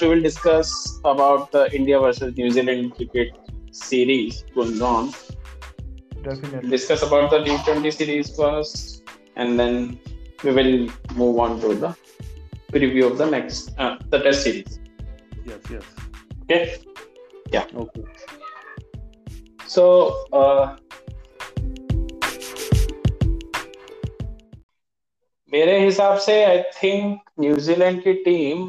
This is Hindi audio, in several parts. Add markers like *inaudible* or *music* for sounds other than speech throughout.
we will discuss about the India versus New Zealand cricket series going on. Definitely. Discuss about the T20 series first, and then we will move on to the preview of the next uh, the Test series. Yes, yes. Okay. Okay. So, uh, मेरे हिसाब से आई थिंक न्यूजीलैंड की टीम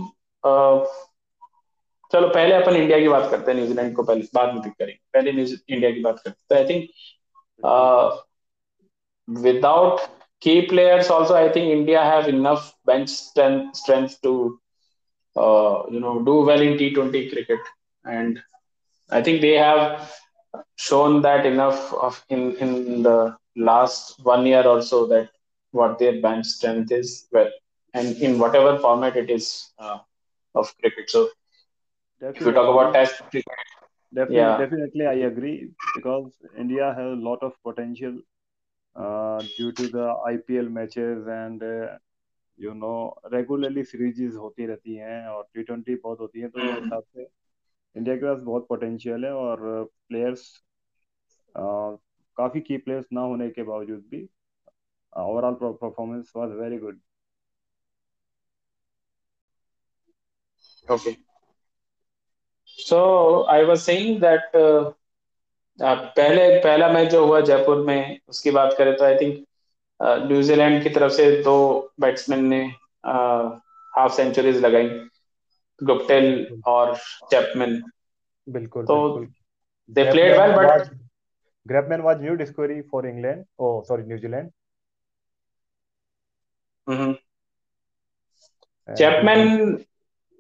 चलो पहले अपन इंडिया की बात करते हैं न्यूजीलैंड को पहले बाद में पिक करेंगे पहले न्यूजी इंडिया की बात करते हैं I think without key players also i think india have enough bench strength strength to uh, you know do well in t20 cricket and i think they have shown that enough of in in the last one year or so that what their bench strength is well and in whatever format it is uh, of cricket so definitely. if you talk about test cricket Definitely, Yeah. definitely, I agree because India has a lot of potential uh, due to the IPL matches and uh, you know regularly series होती रहती हैं और टी ट्वेंटी बहुत होती हैं तो हम्म। हिसाब से इंडिया के पास बहुत पोटेंशियल है और प्लेयर्स काफ़ी की प्लेयर्स ना होने के बावजूद भी overall performance was very good Okay. So I was saying that uh, uh, पहले पहला मैच जो हुआ जयपुर में उसकी बात करें तो आई थिंक न्यूजीलैंड की तरफ़ से दो बैट्समैन ने हाफ़ सेंचुरीज लगाई गुप्टेल और चैपमैन बिल्कुल तो बिल्कुल they played well, but- Grabman was new discovery for England. Oh, sorry, New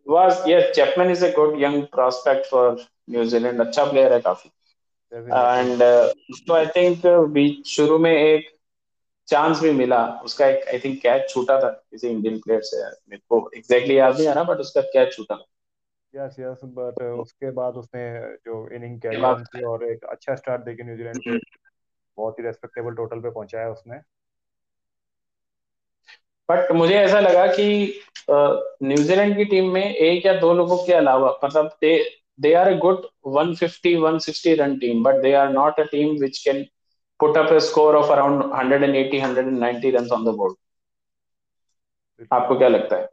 was yes Chapman is a good young prospect for New Zealand. अच्छा player है काफ़ी definitely. एंड उसको आई थिंक बीच शुरू में एक चांस भी मिला उसका एक आई थिंक कैच छूटा था किसी इंडियन प्लेयर से मेरे को एग्जैक्टली याद नहीं आ रहा बट उसका कैच छूटा था यस यस बट उसके बाद उसने जो इनिंग कैरी की और एक अच्छा स्टार्ट देके न्यूजीलैंड पे बहुत ही रेस्पेक्टेबल टोटल पे पहुँचाया उसने बट मुझे ऐसा लगा कि न्यूजीलैंड की टीम में एक या दो लोगों के अलावा मतलब they they are a good 150 160 run team but they are not a team which can put up a score of around 180 190 runs on the board. आपको क्या लगता है?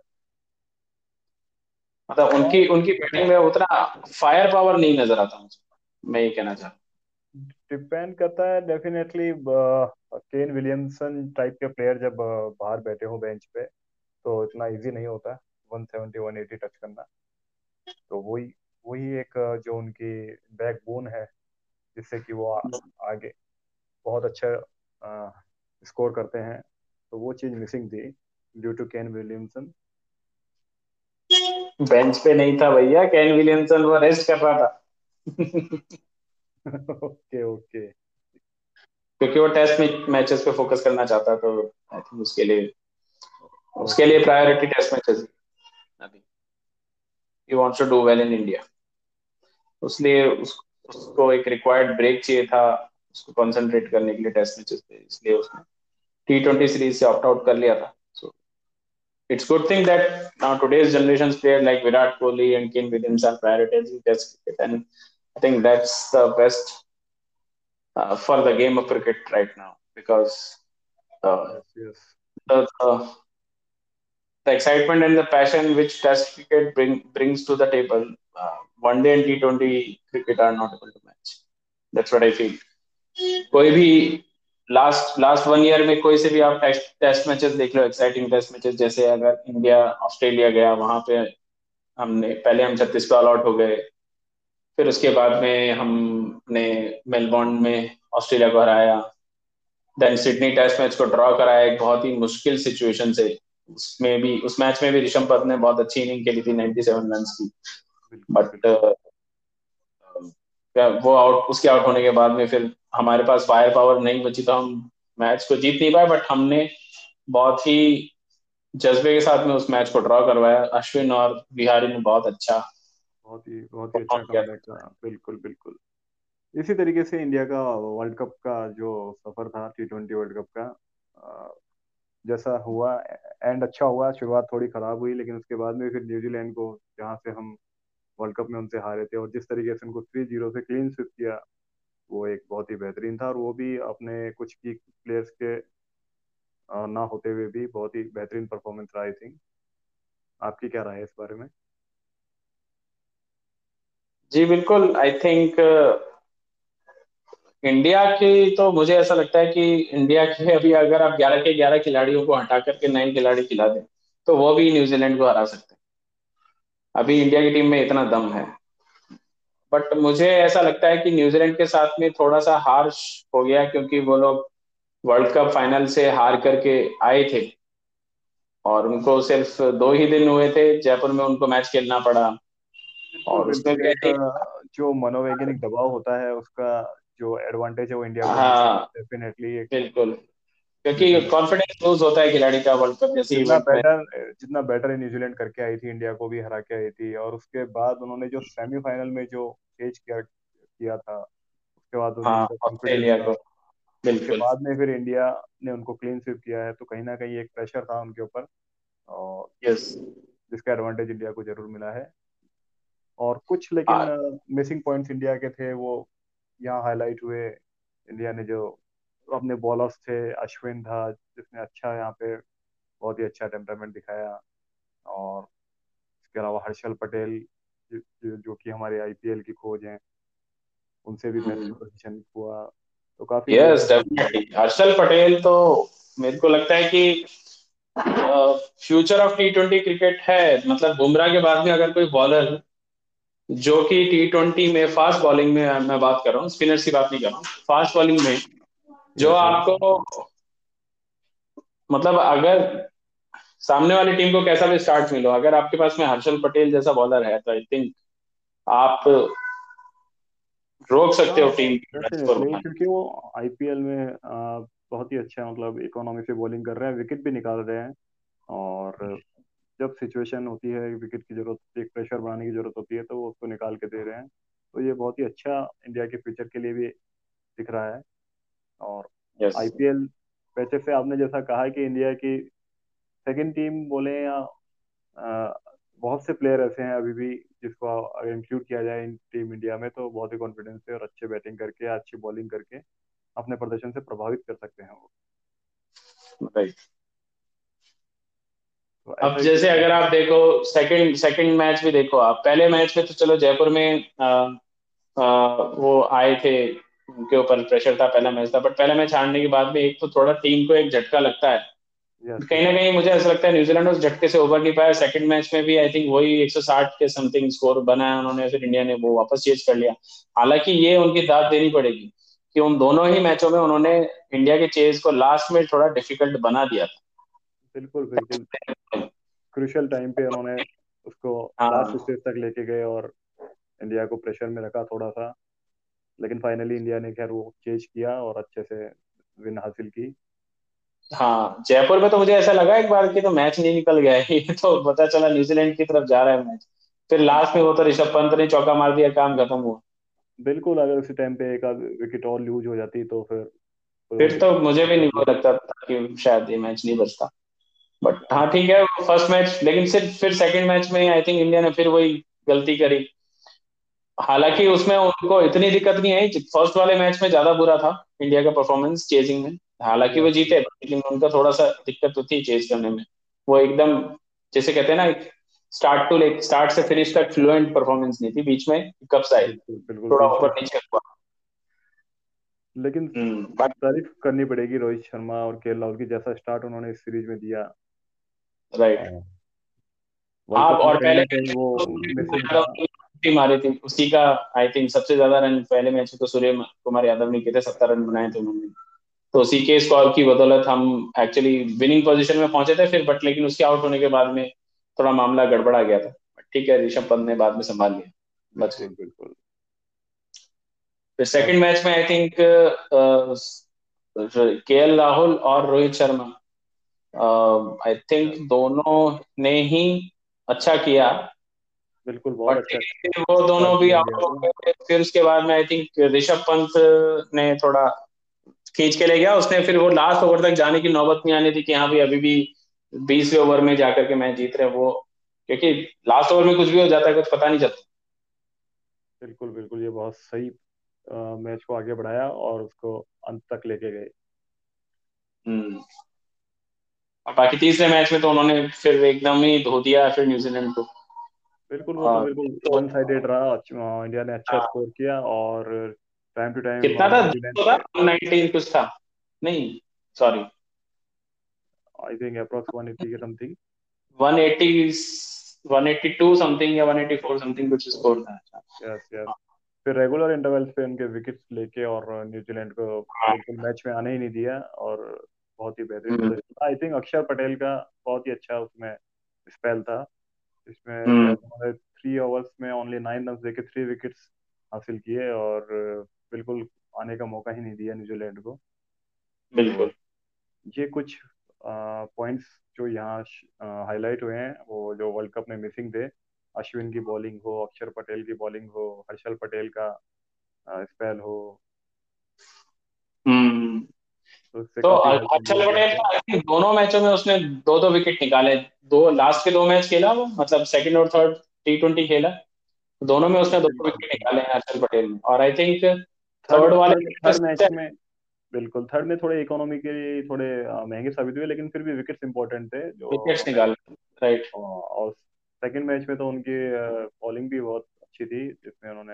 मतलब उनकी उनकी बैटिंग में उतना फायर पावर नहीं नज़र आता मुझे। मैं ये कहना चाहता डिपेंड करता है डेफिनेटली केन विलियमसन टाइप के प्लेयर जब बाहर बैठे हो बेंच पे तो इतना इजी नहीं होता 170 180 टच करना। तो वही वही एक जो उनकी बैकबोन है जिससे कि वो आ, आगे बहुत अच्छा स्कोर करते हैं। तो वो चीज़ मिसिंग थी due to Kane Williamson bench पे नहीं था भैया केन विलियमसन वो रेस्ट कर रहा था। *laughs* ओके ओके क्योंकि वो टेस्ट मैचेस पे फोकस करना चाहता तो आई थिंक उसके लिए उसके लिए प्रायोरिटी टेस्ट मैचेस अभी। He wants to do well in India उसलिए उस, उसको एक रिक्वायर्ड ब्रेक चाहिए था उसको कंसंट्रेट करने के लिए टेस्ट मैचेस पे इसलिए उसने टी ट्वेंटी सीरीज़ से ऑप्ट आउट कर लिया था। So it's good thing that now today's generation player like Virat Kohli and Kane Williams are prioritising test cricket and I think that's the best uh, for the game of cricket right now because uh, yes yes the, the the excitement and the passion which Test cricket bring brings to the table, uh, one day and T20 cricket are not able to match. That's what I feel. कोई भी लास्ट लास्ट वन ईयर में कोई से भी आप टेस्ट टेस्ट मैचेस देख लो एक्साइटिंग टेस्ट मैचेस जैसे अगर इंडिया ऑस्ट्रेलिया गया वहां पे हमने पहले हम छत्तीस पे ऑल आउट हो गए फिर उसके बाद में हमने मेलबोर्न में ऑस्ट्रेलिया को हराया। देन सिडनी टेस्ट मैच को ड्रॉ कराया एक बहुत ही मुश्किल सिचुएशन से। उसमें भी उस मैच में भी ऋषभ पंत ने बहुत अच्छी इनिंग खेली थी 97 रन की। बट वो आउट उसके आउट होने के बाद में फिर हमारे पास फायर पावर नहीं बची तो हम मैच को जीत नहीं पाए बट हमने बहुत ही जज्बे के साथ में उस मैच को ड्रॉ करवाया। अश्विन और बिहारी ने बहुत अच्छा बहुत ही बहुत ही अच्छा। कमबैक था। बिल्कुल बिल्कुल। इसी तरीके से इंडिया का वर्ल्ड कप का जो सफ़र था टी ट्वेंटी वर्ल्ड कप का जैसा हुआ एंड अच्छा हुआ शुरुआत थोड़ी खराब हुई लेकिन उसके बाद में फिर न्यूजीलैंड को जहाँ से हम वर्ल्ड कप में उनसे हारे थे और जिस तरीके से उनको थ्री ज़ीरो से क्लीन स्विप किया वो एक बहुत ही बेहतरीन था और वो भी अपने कुछ की प्लेयर्स के ना होते हुए भी बहुत ही बेहतरीन परफॉर्मेंस रहा आई थिंक आपकी क्या राय है इस बारे में? जी, बिल्कुल। आई थिंक इंडिया की तो मुझे ऐसा लगता है कि इंडिया के अभी अगर आप 11 के 11 खिलाड़ियों को हटा करके नए खिलाड़ी खिला दें तो वो भी न्यूजीलैंड को हरा सकते हैं। अभी इंडिया की टीम में इतना दम है। बट मुझे ऐसा लगता है कि न्यूजीलैंड के साथ में थोड़ा सा हार्श हो गया क्योंकि वो लोग वर्ल्ड कप फाइनल से हार करके आए थे। और उनको सिर्फ़ दो ही दिन हुए थे, जयपुर में उनको मैच खेलना पड़ा। और भी जो मनोवैज्ञानिक दबाव होता है उसका जो एडवांटेज है वो इंडिया को हाँ। डेफिनेटली बिल्कुल। क्योंकि कॉन्फिडेंस लूज होता है खिलाड़ी का वर्ल्ड कप जैसे जितना बेटर जितना बेटर न्यूजीलैंड करके आई थी इंडिया को भी हरा के आई थी और उसके बाद उन्होंने जो सेमीफाइनल में जो फ़ेज़ किया किया था उसके बाद हाँ, ऑस्ट्रेलिया को। उसके बाद में फिर इंडिया ने उनको क्लीन स्वीप किया है तो कहीं ना कहीं एक प्रेशर था उनके ऊपर और यस जिसका एडवांटेज इंडिया को ज़रूर मिला है। और कुछ लेकिन मिसिंग पॉइंट्स इंडिया के थे वो यहाँ हाईलाइट हुए। इंडिया ने जो अपने बॉलर्स थे अश्विन था जिसने अच्छा यहाँ पे बहुत ही अच्छा टेम्परामेंट दिखाया। और इसके अलावा हर्षल पटेल जो, जो कि हमारे आईपीएल की खोज हैं उनसे भी बेस्ट पोजीशन हुआ। तो काफ़ी यस डेफिनेटली हर्षल पटेल तो मेरे को लगता है कि future of T twenty cricket है। मतलब बुमराह के बाद में अगर कोई बॉलर जो कि टी ट्वेंटी में फास्ट बॉलिंग में मैं बात कर रहा हूँ स्पिनर्स की बात नहीं कर रहा हूँ। फास्ट बॉलिंग में जो आपको मतलब अगर सामने वाली टीम को कैसा भी स्टार्ट मिलो अगर आपके पास में हर्षल पटेल जैसा बॉलर है तो आई थिंक आप रोक सकते हो टीम हाँ, क्योंकि वो आईपीएल में बहुत ही अच्छा मतलब इकोनॉमी से बॉलिंग कर रहे हैं विकेट भी निकाल रहे हैं और जब सिचुएशन होती है विकेट की ज़रूरत एक प्रेशर बनाने की ज़रूरत होती है तो वो उसको निकाल के दे रहे हैं। तो ये बहुत ही अच्छा इंडिया के फ्यूचर के लिए भी दिख रहा है। और yes. आईपीएल वैसे से आपने जैसा कहा कि इंडिया की सेकंड टीम बोले या आ, बहुत से प्लेयर ऐसे हैं अभी भी जिसको अगर इंक्लूड किया जाए इन टीम इंडिया में तो बहुत ही कॉन्फिडेंस से और अच्छे बैटिंग करके अच्छी बॉलिंग करके अपने प्रदर्शन से प्रभावित कर सकते हैं वो। राइट तो अब जैसे अगर आप देखो सेकंड सेकंड मैच भी देखो आप। पहले मैच में तो चलो जयपुर में आ, आ, वो आए थे उनके ऊपर प्रेशर था पहला मैच था। बट पहला मैच हारने के बाद में एक तो थोड़ा टीम को एक झटका लगता है. कहीं ना कहीं मुझे ऐसा लगता है न्यूजीलैंड उस झटके से उभर नहीं पाया। सेकंड मैच में भी आई थिंक वही 160 के समथिंग स्कोर बनाया उन्होंने फिर इंडिया ने वो वापस चेज कर लिया। हालाँकि ये उनकी दाद देनी पड़ेगी कि उन दोनों ही मैचों में उन्होंने इंडिया के चेज को लास्ट में थोड़ा डिफ़िकल्ट बना दिया था। बिल्कुल बिल्कुल। क्रूशल टाइम पे उन्होंने उसको लास्ट हाँ। स्टेज तक लेके गए और इंडिया को प्रेशर में रखा थोड़ा सा लेकिन फाइनली इंडिया ने खैर वो चेंज किया और अच्छे से विन हासिल की। हाँ जयपुर में तो मुझे ऐसा लगा एक बार कि तो मैच नहीं निकल गया है। *laughs* तो पता चला न्यूजीलैंड की तरफ़ जा रहा है मैच फिर लास्ट में वो तो ऋषभ पंत ने चौका मार दिया काम खत्म हुआ। बिल्कुल अगर उसी टाइम पे एक विकेट और लूज हो जाती तो फिर फिर तो मुझे भी नहीं लगता था कि शायद ये मैच नहीं बचता। बट हाँ ठीक है फ़र्स्ट मैच लेकिन सिर्फ़ फिर सेकंड मैच में आई थिंक इंडिया ने फिर वही गलती करी। हालाँकि उसमें उनको इतनी दिक्कत नहीं आई फ़र्स्ट वाले मैच में ज़्यादा बुरा था इंडिया का परफॉर्मेंस चेजिंग में। हालाँकि वो जीते लेकिन उनका थोड़ा सा दिक्कत होती है चेज करने में। वो एकदम जैसे कहते हैं ना स्टार्ट टू लाइक स्टार्ट से फिनिश तक फ्लुएंट परफॉर्मेंस नहीं थी बीच में कब आए। थोड़ा ऊपर नीचे हुआ। लेकिन हम्म, तारीफ़ करनी पड़ेगी रोहित शर्मा और के राहुल की जैसा स्टार्ट उन्होंने इस सीरीज़ में दिया। राइट हाँ। और पहले वो मारे थे उसी का आई थिंक सबसे ज़्यादा रन पहले मैच में तो सूर्य कुमार यादव ने किए थे सत्तर रन बनाए थे उन्होंने। तो उसी के स्कोर की बदौलत हम एक्चुअली विनिंग पोजीशन में पहुँचे थे फिर बट लेकिन उसके आउट होने के बाद में थोड़ा मामला गड़बड़ा गया था। ठीक है ऋषभ पंत ने बाद में संभाल लिया। बच बिल्कुल फिर सेकंड मैच में I think K L Rahul और Rohit Sharma. I uh, think दोनों ने ही अच्छा किया। बिल्कुल बहुत अच्छा वो दोनों भी आउट हो गए फिर उसके बाद में आई थिंक ऋषभ पंत ने थोड़ा खींच के ले गया। उसने फिर वो लास्ट ओवर तक जाने की नौबत नहीं आनी थी कि हाँ भाई अभी भी बीसवें ओवर में जाकर के मैच जीत रहे वो। क्योंकि लास्ट ओवर में कुछ भी हो जाता है कुछ पता नहीं चलता। बिल्कुल बिल्कुल ये बहुत सही मैच को आगे बढ़ाया और उसको अंत तक लेके गए। हम्म। और बाकी तीसरे मैच में तो उन्होंने फिर एकदम ही धो दिया फिर न्यूजीलैंड को। बिल्कुल वो तो बिल्कुल तो, वन साइडेड रहा इंडिया ने अच्छा स्कोर हाँ। किया और टाइम टू टाइम कितना था? न्यूजीलैंड कुछ था? नहीं सॉरी आई थिंक अप्रॉक्स 180 के समथिंग 180 182 समथिंग या 184 समथिंग कुछ स्कोर था। यस यस फिर रेगुलर इंटरवल्स पे उनके विकेट्स लेके और न्यूजीलैंड को हाँ। बिल्कुल मैच में आने ही नहीं दिया और बहुत ही बेहतरीन आई थिंक अक्षर पटेल का बहुत ही अच्छा उसमें स्पेल था। इसमें उन्होंने थ्री ओवर्स में ओनली नाइन रन देके थ्री विकेट्स हासिल किए और बिल्कुल आने का मौका ही नहीं दिया न्यूजीलैंड को। बिल्कुल। ये कुछ पॉइंट्स जो यहाँ हाईलाइट हुए हैं वो जो वर्ल्ड कप में मिसिंग थे अश्विन की बॉलिंग हो अक्षर पटेल की बॉलिंग हो हर्षल पटेल का स्पेल हो। हम्म। तो, हर्षल पटेल दोनों मैचों में उसने दो दो विकेट निकाले। दो लास्ट के दो मैच खेला वो मतलब सेकंड और थर्ड टी ट्वेंटी खेला। दोनों में उसने दो विकेट निकाले हैं हर्षल पटेल ने। और आई थिंक थर्ड वाले थर्ड मैच में बिल्कुल थर्ड में थोड़े इकोनॉमी के लिए थोड़े महँगे साबित हुए लेकिन फिर भी विकेट्स इंपॉर्टेंट थे जो विकेट्स निकाल राइट और सेकंड मैच में तो उनकी बॉलिंग भी बहुत अच्छी थी जिसमें उन्होंने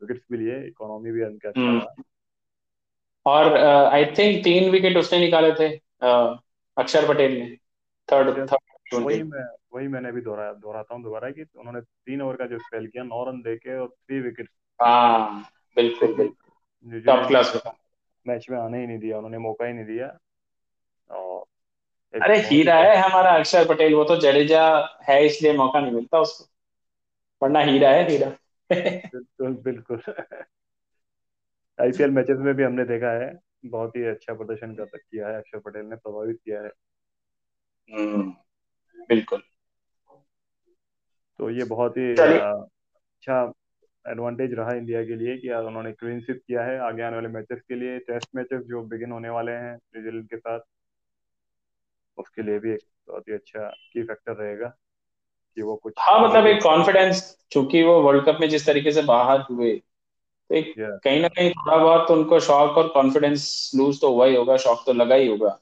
विकेट्स भी लिए इकोनॉमी भी उनका अच्छा हम्म। और आई थिंक तीन विकेट उसने निकाले थे अक्षर पटेल ने थर्ड थर्ड वही मैं वही मैंने भी दोहराया दोहराता हूँ दोबारा कि उन्होंने तीन ओवर का जो स्पेल किया नौ रन देके और थ्री विकेट हाँ बिल्कुल बिल्कुल। टॉप क्लास मैच में आने ही नहीं दिया उन्होंने मौका ही नहीं दिया। और अरे हीरा है हमारा अक्षर पटेल वो तो जडेजा है इसलिए मौका नहीं मिलता उसको। वरना हीरा है हीरा। बिल्कुल बिल्कुल। आईपीएल मैचेस में भी हमने देखा है बहुत ही अच्छा प्रदर्शन कर किया है अक्षर पटेल ने प्रभावित किया है। हम्म, बिल्कुल। तो ये बहुत ही अच्छा एडवांटेज रहा इंडिया के लिए कि उन्होंने क्लीन स्वीप किया है आगे आने वाले मैचेस के लिए टेस्ट मैचेस जो बिगिन होने वाले हैं न्यूजीलैंड के साथ उसके लिए भी एक बहुत ही अच्छा की फैक्टर रहेगा कि वो कुछ हाँ मतलब एक कॉन्फिडेंस क्योंकि वो वर्ल्ड कप में जिस तरीके से बाहर हुए तो एक yeah. कहीं ना कहीं थोड़ा बहुत तो उनको शॉक और कॉन्फिडेंस लूज तो हुआ ही होगा शॉक तो लगा ही होगा।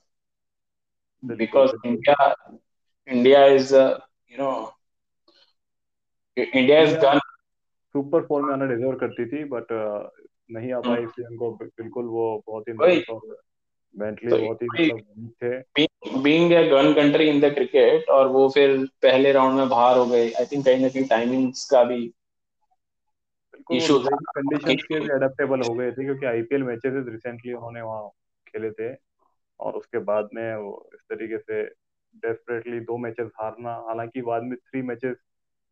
Because India India is you know India is gun super form में आना डिजर्व करती थी बट uh, नहीं आ पाई इसलिए उनको बिल्कुल वो बहुत ही मेंटली तो बहुत ही मतलब थे। Being a gun country in the cricket और वो फिर पहले राउंड में बाहर हो गए। आई थिंक कहीं ना कहीं टाइमिंग्स का भी कंडीशंस के भी अडेप्टेबल हो गए थे क्योंकि आईपीएल मैचेस रिसेंटली उन्होंने वहाँ खेले थे और उसके बाद में वो इस तरीके से डेस्परेटली दो मैचेस हारना हालाँकि बाद में थ्री मैचेस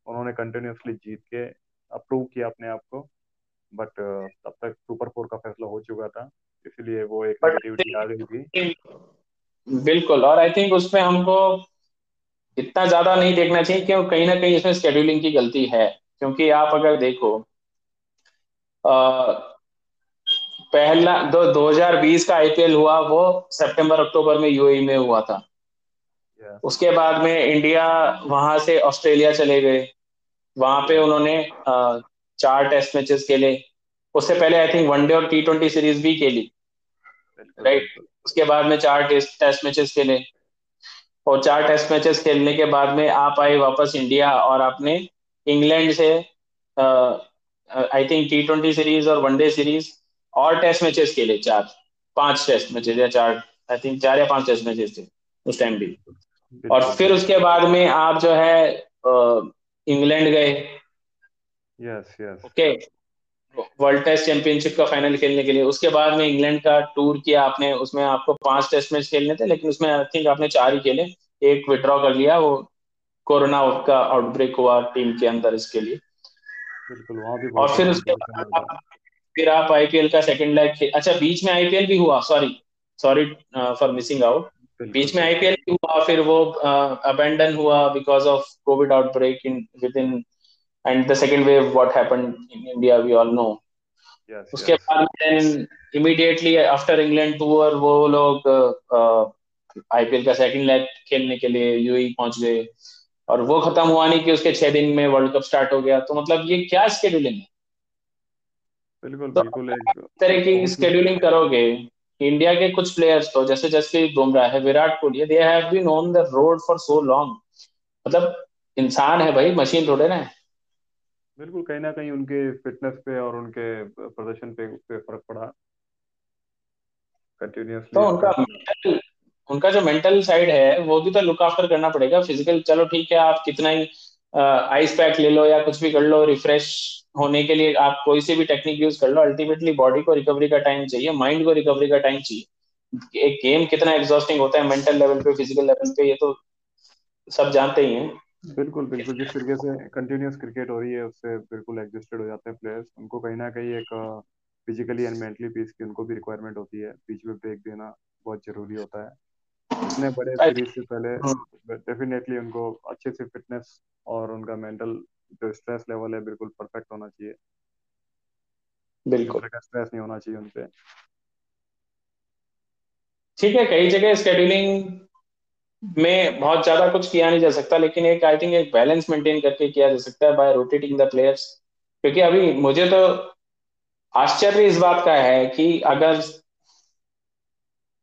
उन्होंने कंटिन्यूसली जीत के अप्रूव किया अपने आप को बट तब तक सुपर फोर का फैसला हो चुका था इसलिए वो एक नेगेटिविटी आ गई थी। बिल्कुल और आई थिंक उसमें हमको इतना ज़्यादा नहीं देखना चाहिए क्यों कहीं ना कहीं इसमें शेड्यूलिंग की गलती है क्योंकि आप अगर देखो पहला दो 2020 का आईपीएल हुआ वो सितंबर अक्टूबर में यूएई में हुआ था। Yeah. उसके बाद में इंडिया वहाँ से ऑस्ट्रेलिया चले गए। वहाँ पे उन्होंने चार टेस्ट मैचेस खेले। उससे पहले आई थिंक वनडे और टी ट्वेंटी सीरीज़ भी खेली। Right right? उसके बाद में चार टेस्ट टेस्ट मैचेस खेले। और चार टेस्ट मैचेस खेलने के बाद में आप आए वापस इंडिया और आपने इंग्लैंड से I think T twenty series और वनडे सीरीज़ और टेस्ट मैचेस खेले चार पाँच टेस्ट मैचेस या चार आई थिंक चार या पाँच टेस्ट मैचेस थे उस टाइम भी। और फिर उसके बाद में आप जो है इंग्लैंड गए। Yes yes okay world test championship का फाइनल खेलने के लिए। उसके बाद में इंग्लैंड का टूर किया आपने उसमें आपको पाँच टेस्ट मैच खेलने थे लेकिन उसमें आई थिंक आपने चार ही खेले। एक विड्रॉ कर लिया वो कोरोना का आउटब्रेक हुआ टीम के अंदर इसके लिए। और फिर उसके बाद फिर आप आईपीएल का सेकंड लेग अच्छा बीच में आईपीएल भी हुआ sorry sorry for missing out बीच में आईपीएल हुआ फिर वो अबेंडन हुआ because of covid outbreak in with in and the second wave what happened in India we all know उसके बाद then immediately after England tour वो लोग आईपीएल का सेकंड लेग खेलने के लिए यूएई e पहुँच गए। और वो खत्म हुआ नहीं कि उसके छह दिन में वर्ल्ड कप स्टार्ट हो गया। तो मतलब ये क्या स्केड्यूलिंग है? बिल्कुल तो बिल्कुल एक तरह की स्केड्यूलिंग करोगे इंडिया के कुछ प्लेयर्स तो जैसे जसप्रीत बुमराह है Virat Kohli they have been on the road for so long मतलब इंसान है भाई मशीन थोड़े ना बिल्कुल कहीं ना कहीं उनके फिटनेस पे और उनके प्रदर्शन पे पे फ़र्क पड़ा। कंटिन्यूसली तो उनका मेंटल उनका जो मेंटल साइड है, वो भी तो लुक आफ्टर करना पड़ेगा फ़िज़िकल चलो ठीक है, आप कितना ही आइस पैक ले लो या कुछ भी कर लो रिफ्रेश होने के लिए आप कोई सी भी टेक्निक यूज़ कर लो अल्टीमेटली बॉडी को रिकवरी का टाइम चाहिए माइंड को रिकवरी का टाइम चाहिए। एक गेम कितना एग्जॉस्टिंग होता है मेंटल लेवल पे फ़िज़िकल लेवल पे, ये तो सब जानते ही हैं। बिल्कुल बिल्कुल। जिस तरीके से कंटिन्यूस क्रिकेट हो रही है, उससे बिल्कुल एग्जिस्टेड हो जाते हैं प्लेयर्स उनको कहीं ना कहीं एक फिजिकली एंड मेंटली पीस की उनको भी रिक्वायरमेंट होती है। बीच में ब्रेक देना बहुत ज़रूरी होता है। इतने बड़े सीरीज़ से पहले डेफिनेटली हाँ। उनको अच्छे से फिटनेस और उनका मेंटल जो स्ट्रेस लेवल है बिल्कुल परफेक्ट होना चाहिए। बिल्कुल। स्ट्रेस नहीं होना चाहिए उनपे। ठीक है कई जगह स्केड्यूलिंग में बहुत ज़्यादा कुछ किया नहीं जा सकता लेकिन एक आई थिंक एक बैलेंस मेंटेन करके किया जा सकता है बाय रोटेटिंग द प्लेयर्स क्योंकि अभी मुझे तो आश्चर्य इस बात का है कि अगर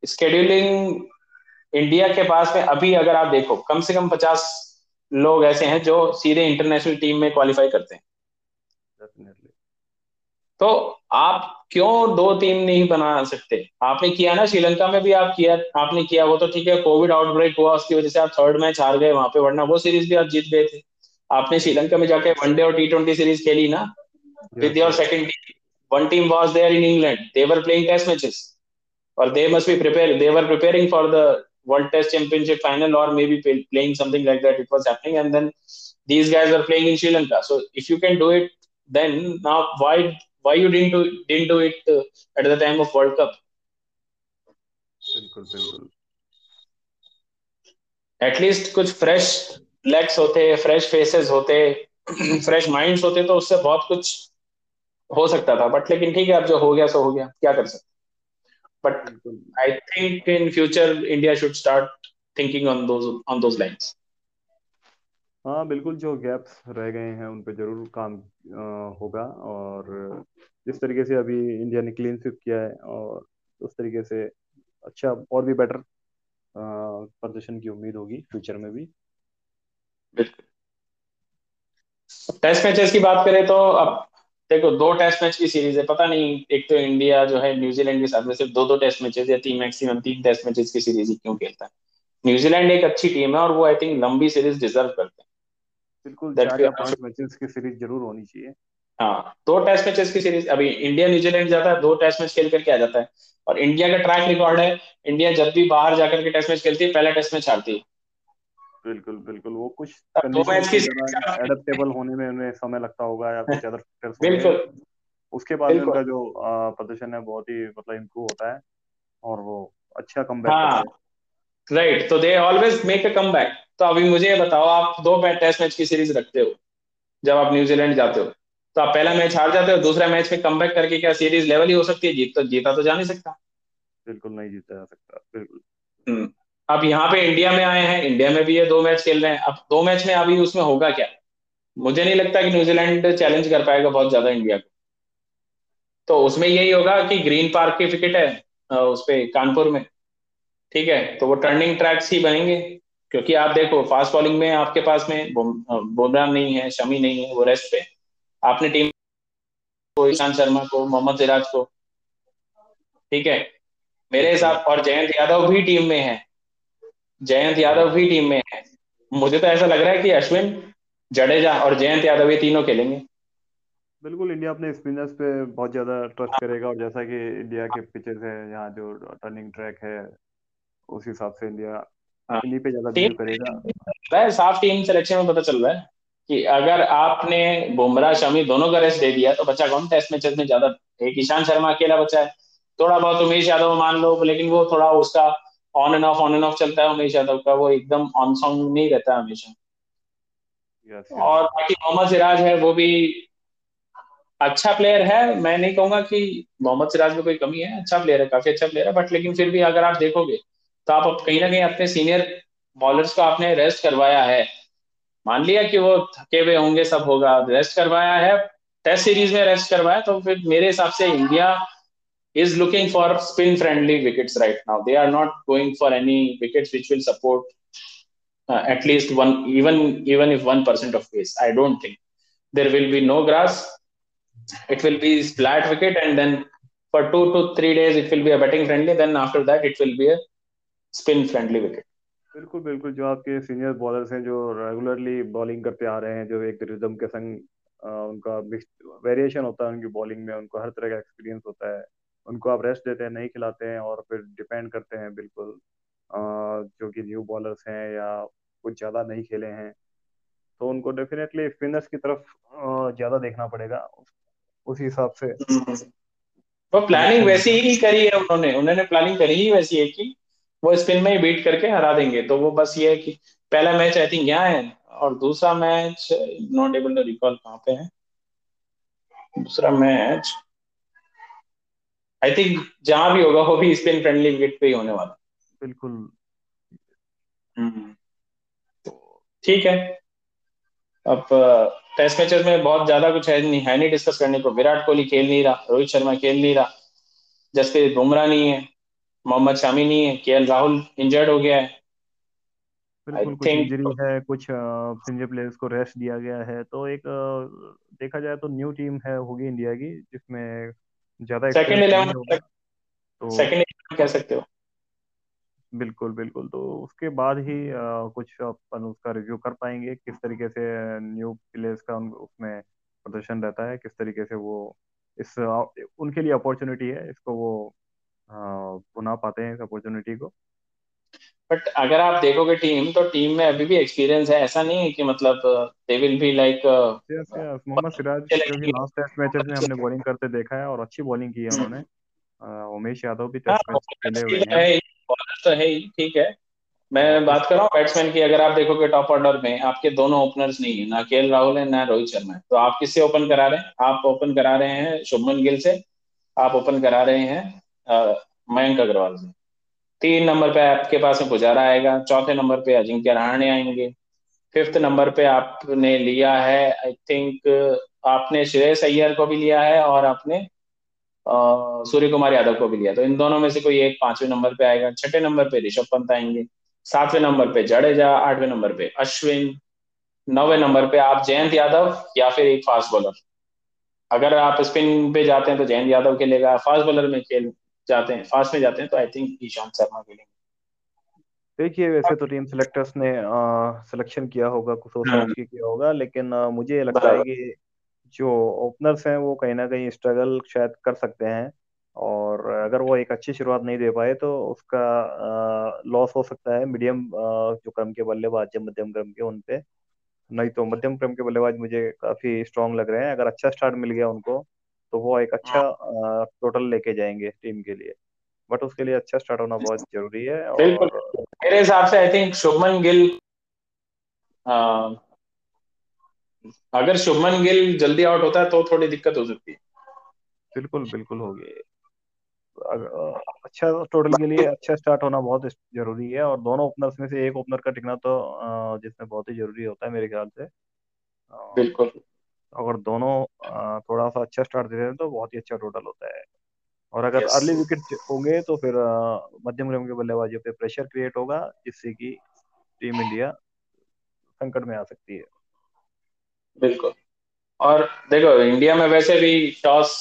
स्केड्यूलिंग इंडिया के पास में अभी अगर आप देखो कम से कम पचास लोग ऐसे हैं जो सीधे इंटरनेशनल टीम में क्वालिफाई करते हैं। तो आप क्यों दो टीम नहीं बना सकते? आपने किया ना श्रीलंका में भी आप किया आपने किया वो तो ठीक है कोविड आउटब्रेक हुआ उसकी वजह से आप थर्ड मैच हार गए वहाँ पे वरना वो सीरीज़ भी आप जीत गए थे। आपने श्रीलंका में जाके वनडे और टी ट्वेंटी सीरीज़ खेली ना with your second team one team was there in England they were playing test matches और they must be prepare they were preparing for the World Test Championship final or maybe playing something like that. It was happening, and then these guys were playing in Sri Lanka. So if you can do it, then now why why you didn't do didn't do it uh, at the time of World Cup? बिल्कुल बिल्कुल एटलीस्ट कुछ फ्रेश लेग्स होते फ्रेश फेसेस होते फ्रेश माइंड्स होते तो उससे बहुत कुछ हो सकता था बट लेकिन ठीक है अब जो हो गया सो हो गया क्या कर सकते but I think in future India should start thinking on those on those lines. हाँ बिल्कुल जो गैप्स रह गए हैं उन पर ज़रूर काम आ, होगा। और जिस तरीके से अभी इंडिया ने क्लीन स्विप किया है और उस तरीके से अच्छा और भी बेटर प्रदर्शन की उम्मीद होगी फ्यूचर में भी। बिल्कुल टेस्ट मैचेस की बात करें तो अब देखो दो टेस्ट मैच की सीरीज़ है पता नहीं एक तो इंडिया जो है न्यूजीलैंड के साथ में सिर्फ़ दो दो टेस्ट मैचेस या तीन मैक्सिमम तीन टेस्ट मैचेस की सीरीज़ ही क्यों खेलता है? न्यूजीलैंड एक अच्छी टीम है और वो आई थिंक लंबी सीरीज़ डिजर्व करते हैं। बिल्कुल चार या पाँच मैचेस की सीरीज़ ज़रूर होनी चाहिए। हाँ दो टेस्ट मैचेस की सीरीज़ अभी इंडिया न्यूजीलैंड जाता है दो टेस्ट मैच खेल करके आ जाता है। और इंडिया का ट्रैक रिकॉर्ड है इंडिया जब भी बाहर जाकर के टेस्ट मैच खेलती है पहला टेस्ट मैच हारती है। बिल्कुल बिल्कुल। वो कुछ एडेप्टेबल होने में उन्हें समय लगता होगा या कुछ अदर फैक्टर्स बिल्कुल। उसके बाद में उनका जो प्रदर्शन है बहुत ही मतलब इम्प्रूव होता है और वो अच्छा कमबैक हाँ, राइट तो they always make a comeback तो अभी मुझे बताओ आप दो टेस्ट मैच की सीरीज़ रखते हो जब आप न्यूजीलैंड जाते हो। तो आप पहला मैच हार जाते हो दूसरा मैच में कमबैक करके क्या सीरीज़ लेवल ही हो सकती है? जीत तो जीता तो जा नहीं सकता। बिल्कुल नहीं जीता जा सकता बिल्कुल। हम्म। अब यहाँ पे इंडिया में आए हैं इंडिया में भी ये दो मैच खेल रहे हैं। अब दो मैच में अभी उसमें होगा क्या? मुझे नहीं लगता कि न्यूजीलैंड चैलेंज कर पाएगा बहुत ज़्यादा इंडिया को। तो उसमें यही होगा कि ग्रीन पार्क की विकेट है उस पर कानपुर में। ठीक है तो वो टर्निंग ट्रैक्स ही बनेंगे, क्योंकि आप देखो फास्ट बॉलिंग में आपके पास में बुमराह नहीं है, शमी नहीं है, वो रेस्ट पे। आपने टीम को, ईशांत शर्मा को, मोहम्मद सिराज को। ठीक है, मेरे हिसाब, और जयंत यादव भी टीम में है। जयंत यादव भी टीम में है। मुझे तो ऐसा लग रहा है कि अश्विन जडेजा और जयंत यादव ये तीनों खेलेंगे। बिल्कुल इंडिया अपने स्पिनर्स पे बहुत ज़्यादा ट्रस्ट करेगा और जैसा कि इंडिया के पिचेस है यहाँ जो टर्निंग ट्रैक है उस हिसाब से इंडिया हाँ। इन्हीं पे ज़्यादा बिलीव करेगा। साफ़ टीम सिलेक्शन में पता चल रहा है कि अगर आपने बुमराह शमी दोनों का रेस्ट दे दिया तो बच्चा कौन टेस्ट मैचेस में ज़्यादा? एक ईशान शर्मा अकेला बच्चा है। थोड़ा बहुत उमेश यादव मान लो लेकिन वो थोड़ा उसका on and off on and off चलता है उमेश यादव का वो एकदम ऑन सॉन्ग नहीं रहता है हमेशा। Yes, yes. और बाकी मोहम्मद सिराज है वो भी अच्छा प्लेयर है। मैं नहीं कहूँगा कि मोहम्मद सिराज में कोई कमी है अच्छा प्लेयर है काफ़ी अच्छा प्लेयर है बट लेकिन फिर भी अगर आप देखोगे तो आप कहीं ना कहीं अपने सीनियर बॉलर्स को आपने रेस्ट करवाया है। मान लिया कि वो थके हुए होंगे सब होगा। रेस्ट करवाया है टेस्ट सीरीज़ में रेस्ट करवाया तो फिर मेरे हिसाब से India is looking for spin friendly wickets right now. They are not going for any wickets which will support uh, at least one, even even if one percent of pace. I don't think there will be no grass. It will be flat wicket, and then for two to three days it will be a batting friendly. Then after that it will be a spin friendly wicket. बिल्कुल बिल्कुल जो आपके सीनियर बॉलर्स हैं जो रेगुलरली बॉलिंग करते आ रहे हैं जो एक रिदम के संग उनका वेरिएशन होता है उनकी बॉलिंग में उनको हर तरह का एक्सपीरियंस होता है उनको आप रेस्ट देते हैं, नहीं खिलाते हैं और फिर डिपेंड करते हैं बिल्कुल जो कि न्यू बॉलर्स हैं या कुछ ज़्यादा नहीं खेले हैं तो उनको डेफिनेटली स्पिनर्स की तरफ़ ज़्यादा देखना पड़ेगा उस हिसाब से। वो प्लानिंग वैसी ही करी है उन्होंने उन्होंने प्लानिंग करी ही वैसी है कि वो स्पिन में ही बीट करके हरा देंगे तो वो बस ये है कि पहला मैच आई थिंक यहाँ है और दूसरा match not able to recall कहाँ पे है, दूसरा मैच आई थिंक जहाँ भी होगा वो भी स्पिन फ्रेंडली विकेट पे ही होने वाला। बिल्कुल। हम्म। तो ठीक है। अब टेस्ट मैचेस में बहुत ज़्यादा कुछ है नहीं है नहीं डिस्कस करने को। विराट कोहली खेल नहीं रहा रोहित शर्मा खेल नहीं रहा। जसप्रीत बुमराह नहीं है मोहम्मद शामी नहीं है के राहुल इंजर्ड हो गया है। बिल्कुल कुछ इंजरी है कुछ सीनियर प्लेयर्स को रेस्ट दिया गया है। तो एक देखा जाए तो न्यू टीम है होगी इंडिया की जिसमें ज़्यादा सेकंड इलेवन तो सेकंड कह सकते हो। बिल्कुल बिल्कुल। तो उसके बाद ही आ, कुछ अपन उसका रिव्यू कर पाएँगे किस तरीके से न्यू प्लेयर्स का उसमें प्रदर्शन रहता है किस तरीके से वो इस उनके लिए अपॉर्चुनिटी है इसको वो बुना पाते हैं इस अपॉर्चुनिटी को। बट अगर आप देखोगे टीम तो टीम में अभी भी एक्सपीरियंस है। ऐसा नहीं है कि मतलब they will be like Mohammed Siraj क्योंकि लास्ट टेस्ट मैचेस में हमने बॉलिंग करते देखा है और अच्छी बॉलिंग की है उन्होंने। उमेश यादव भी टेस्ट मैच खेले हुए हैं। बॉलर तो है ही ठीक है। मैं बात कर रहा हूँ बैट्समैन की अगर आप देखोगे टॉप ऑर्डर में आपके दोनों ओपनर्स नहीं है ना के राहुल है ना रोहित शर्मा है। तो आप किससे ओपन करा रहे हैं? आप ओपन करा रहे हैं शुभमन गिल से आप ओपन करा रहे हैं मयंक अग्रवाल से। तीन नंबर पे आपके पास में पुजारा आएगा, चौथे नंबर पे अजिंक्य रहाणे आएँगे। फिफ्थ नंबर पे आपने लिया है आई थिंक आपने श्रेयस अय्यर को भी लिया है और आपने सूर्य कुमार यादव को भी लिया। तो इन दोनों में से कोई एक पाँचवें नंबर पे आएगा, छठे नंबर पे ऋषभ पंत आएँगे, सातवें नंबर पे जडेजा, आठवें नंबर पे अश्विन, नौवे नंबर पे आप जयंत यादव या फिर एक फास्ट बॉलर। अगर आप स्पिन पे जाते हैं तो जयंत यादव खेलेगा, फास्ट बॉलर में खेल जाते हैं फास्ट में जाते हैं तो आई थिंक ईशांत शर्मा खेलेंगे। देखिए वैसे तो टीम सिलेक्टर्स ने सिलेक्शन किया होगा कुछ सोच समझ के किया होगा लेकिन आ, मुझे लगता है कि जो ओपनर्स हैं वो कहीं ना कहीं स्ट्रगल शायद कर सकते हैं और अगर वो एक अच्छी शुरुआत नहीं दे पाए तो उसका लॉस हो सकता है मीडियम जो क्रम के बल्लेबाज है मध्यम क्रम के उन पे नहीं तो मध्यम क्रम के बल्लेबाज मुझे काफ़ी स्ट्रांग लग रहे हैं अगर अच्छा स्टार्ट मिल गया उनको तो वो एक अच्छा टोटल लेके जाएँगे टीम के लिए। बट उसके लिए अच्छा स्टार्ट होना बहुत ज़रूरी है और मेरे हिसाब से आई थिंक शुभमन गिल अगर शुभमन गिल जल्दी आउट होता है तो थोड़ी दिक्कत हो सकती है। बिल्कुल बिल्कुल होगी। अच्छा टोटल के लिए अच्छा स्टार्ट होना बहुत ज़रूरी है और दोनों ओपनर्स में से एक ओपनर का टिकना तो जिसमें बहुत ही ज़रूरी होता है मेरे ख्याल से। बिल्कुल। अगर दोनों थोड़ा सा अच्छा स्टार्ट देते हैं तो बहुत ही अच्छा टोटल होता है। और अगर अर्ली विकेट होंगे तो फिर मध्यम क्रम के बल्लेबाजों पे प्रेशर क्रिएट होगा जिससे कि टीम इंडिया संकट में आ सकती है। बिल्कुल। और देखो इंडिया में वैसे भी टॉस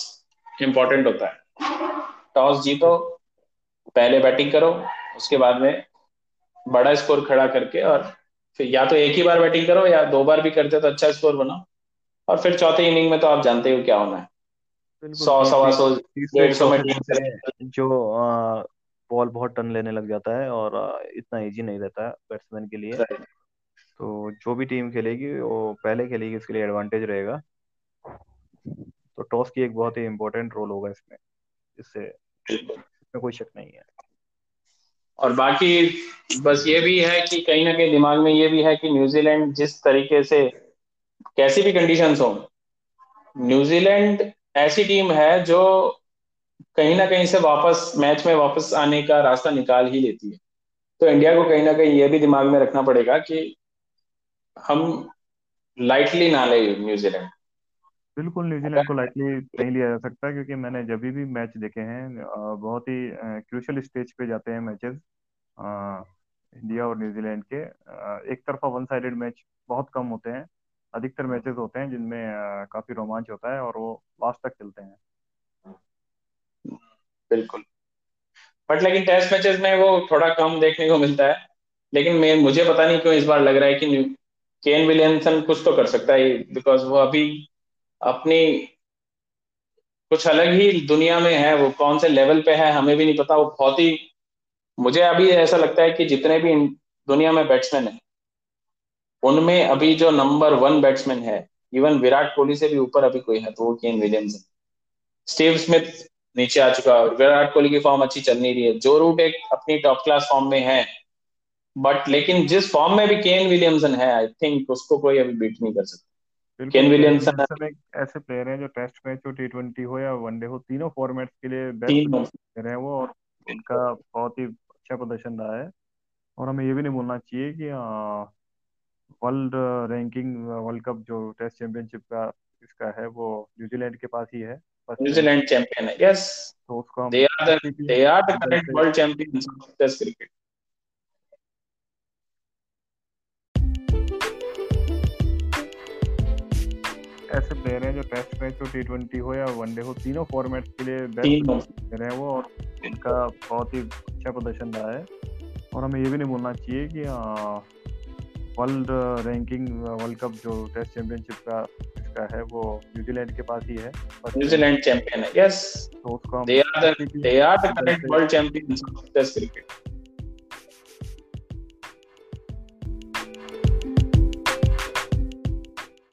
इम्पोर्टेंट होता है। टॉस जीतो पहले बैटिंग करो उसके बाद में बड़ा स्कोर खड़ा करके और फिर या तो एक ही बार बैटिंग करो या दो बार भी करते तो अच्छा स्कोर बनाओ। और फिर चौथे इनिंग में तो आप जानते हो क्या होना है। सौ सवा सौ डेढ़ सौ में टीम जो बॉल बहुत टर्न लेने लग जाता है और इतना इजी नहीं रहता है बैट्समैन के लिए। तो जो भी टीम खेलेगी वो पहले खेलेगी उसके लिए एडवांटेज रहेगा। तो टॉस की एक बहुत ही इम्पोर्टेंट रोल होगा इसमें। इससे इसमें कोई शक नहीं है। और बाकी बस ये भी है कि कहीं ना कहीं दिमाग में ये भी है कि न्यूजीलैंड जिस तरीके से कैसी भी कंडीशन हो न्यूजीलैंड ऐसी टीम है जो कहीं ना कहीं से वापस मैच में वापस आने का रास्ता निकाल ही लेती है। तो इंडिया को कहीं ना कहीं यह भी दिमाग में रखना पड़ेगा कि हम लाइटली ना ले न्यूजीलैंड बिल्कुल न्यूजीलैंड को लाइटली नहीं लिया जा सकता क्योंकि मैंने जब भी मैच देखे हैं बहुत ही क्रूशल स्टेज पे जाते हैं मैचेस इंडिया और न्यूजीलैंड के। एक तरफा वन साइडेड मैच बहुत कम होते हैं। अधिकतर मैचेस होते हैं जिनमें काफ़ी रोमांच होता है और वो लास्ट तक चलते हैं। बिल्कुल। बट लेकिन टेस्ट मैचेस में वो थोड़ा कम देखने को मिलता है। लेकिन मैं, मुझे पता नहीं क्यों इस बार लग रहा है कि केन विलियमसन कुछ तो कर सकता है। बिकॉज़ वो अभी अपनी कुछ अलग ही दुनिया में है। वो कौन से लेवल पे है, हमें भी नहीं पता। वो बहुत ही, मुझे अभी ऐसा लगता है कि जितने भी दुनिया में बैट्समैन है उनमें अभी जो नंबर वन बैट्समैन है इवन विराट कोहली से भी ऊपर अभी कोई है तो वो केन विलियमसन स्टीव स्मिथ नीचे आ चुका है विराट कोहली की फॉर्म अच्छी चल नहीं रही है। जो रूट एक अपनी टॉप क्लास फॉर्म में है बट लेकिन जिस फॉर्म में भी केन विलियमसन है आई थिंक उसको कोई अभी बीट नहीं कर सकता। केन विलियमसन ऐसे प्लेयर हैं जो टेस्ट मैच हो टी ट्वेंटी हो या वनडे हो तीनों फॉर्मेट्स के लिए बेस्ट प्लेयर है वो और उनका बहुत ही अच्छा प्रदर्शन रहा है। और हमें ये भी नहीं बोलना चाहिए कि वर्ल्ड रैंकिंग वर्ल्ड कप जो टेस्ट चैंपियनशिप का इसका है वो न्यूजीलैंड के पास ही है न्यूजीलैंड चैंपियन है यस तो उसको हम they are the they are the current world champions of test cricket ऐसे प्लेयर हैं जो टेस्ट मैच हो टी ट्वेंटी हो या वनडे हो तीनों फॉर्मेट के लिए बेस्ट प्लेयर हैं वो और इनका बहुत ही अच्छा प्रदर्शन रहा है। और हमें ये भी नहीं बोलना चाहिए कि वर्ल्ड रैंकिंग वर्ल्ड कप जो टेस्ट चैंपियनशिप का इसका है वो न्यूजीलैंड के पास ही है। न्यूजीलैंड चैंपियन है यस तो उसको they are the they are the current world champions of test cricket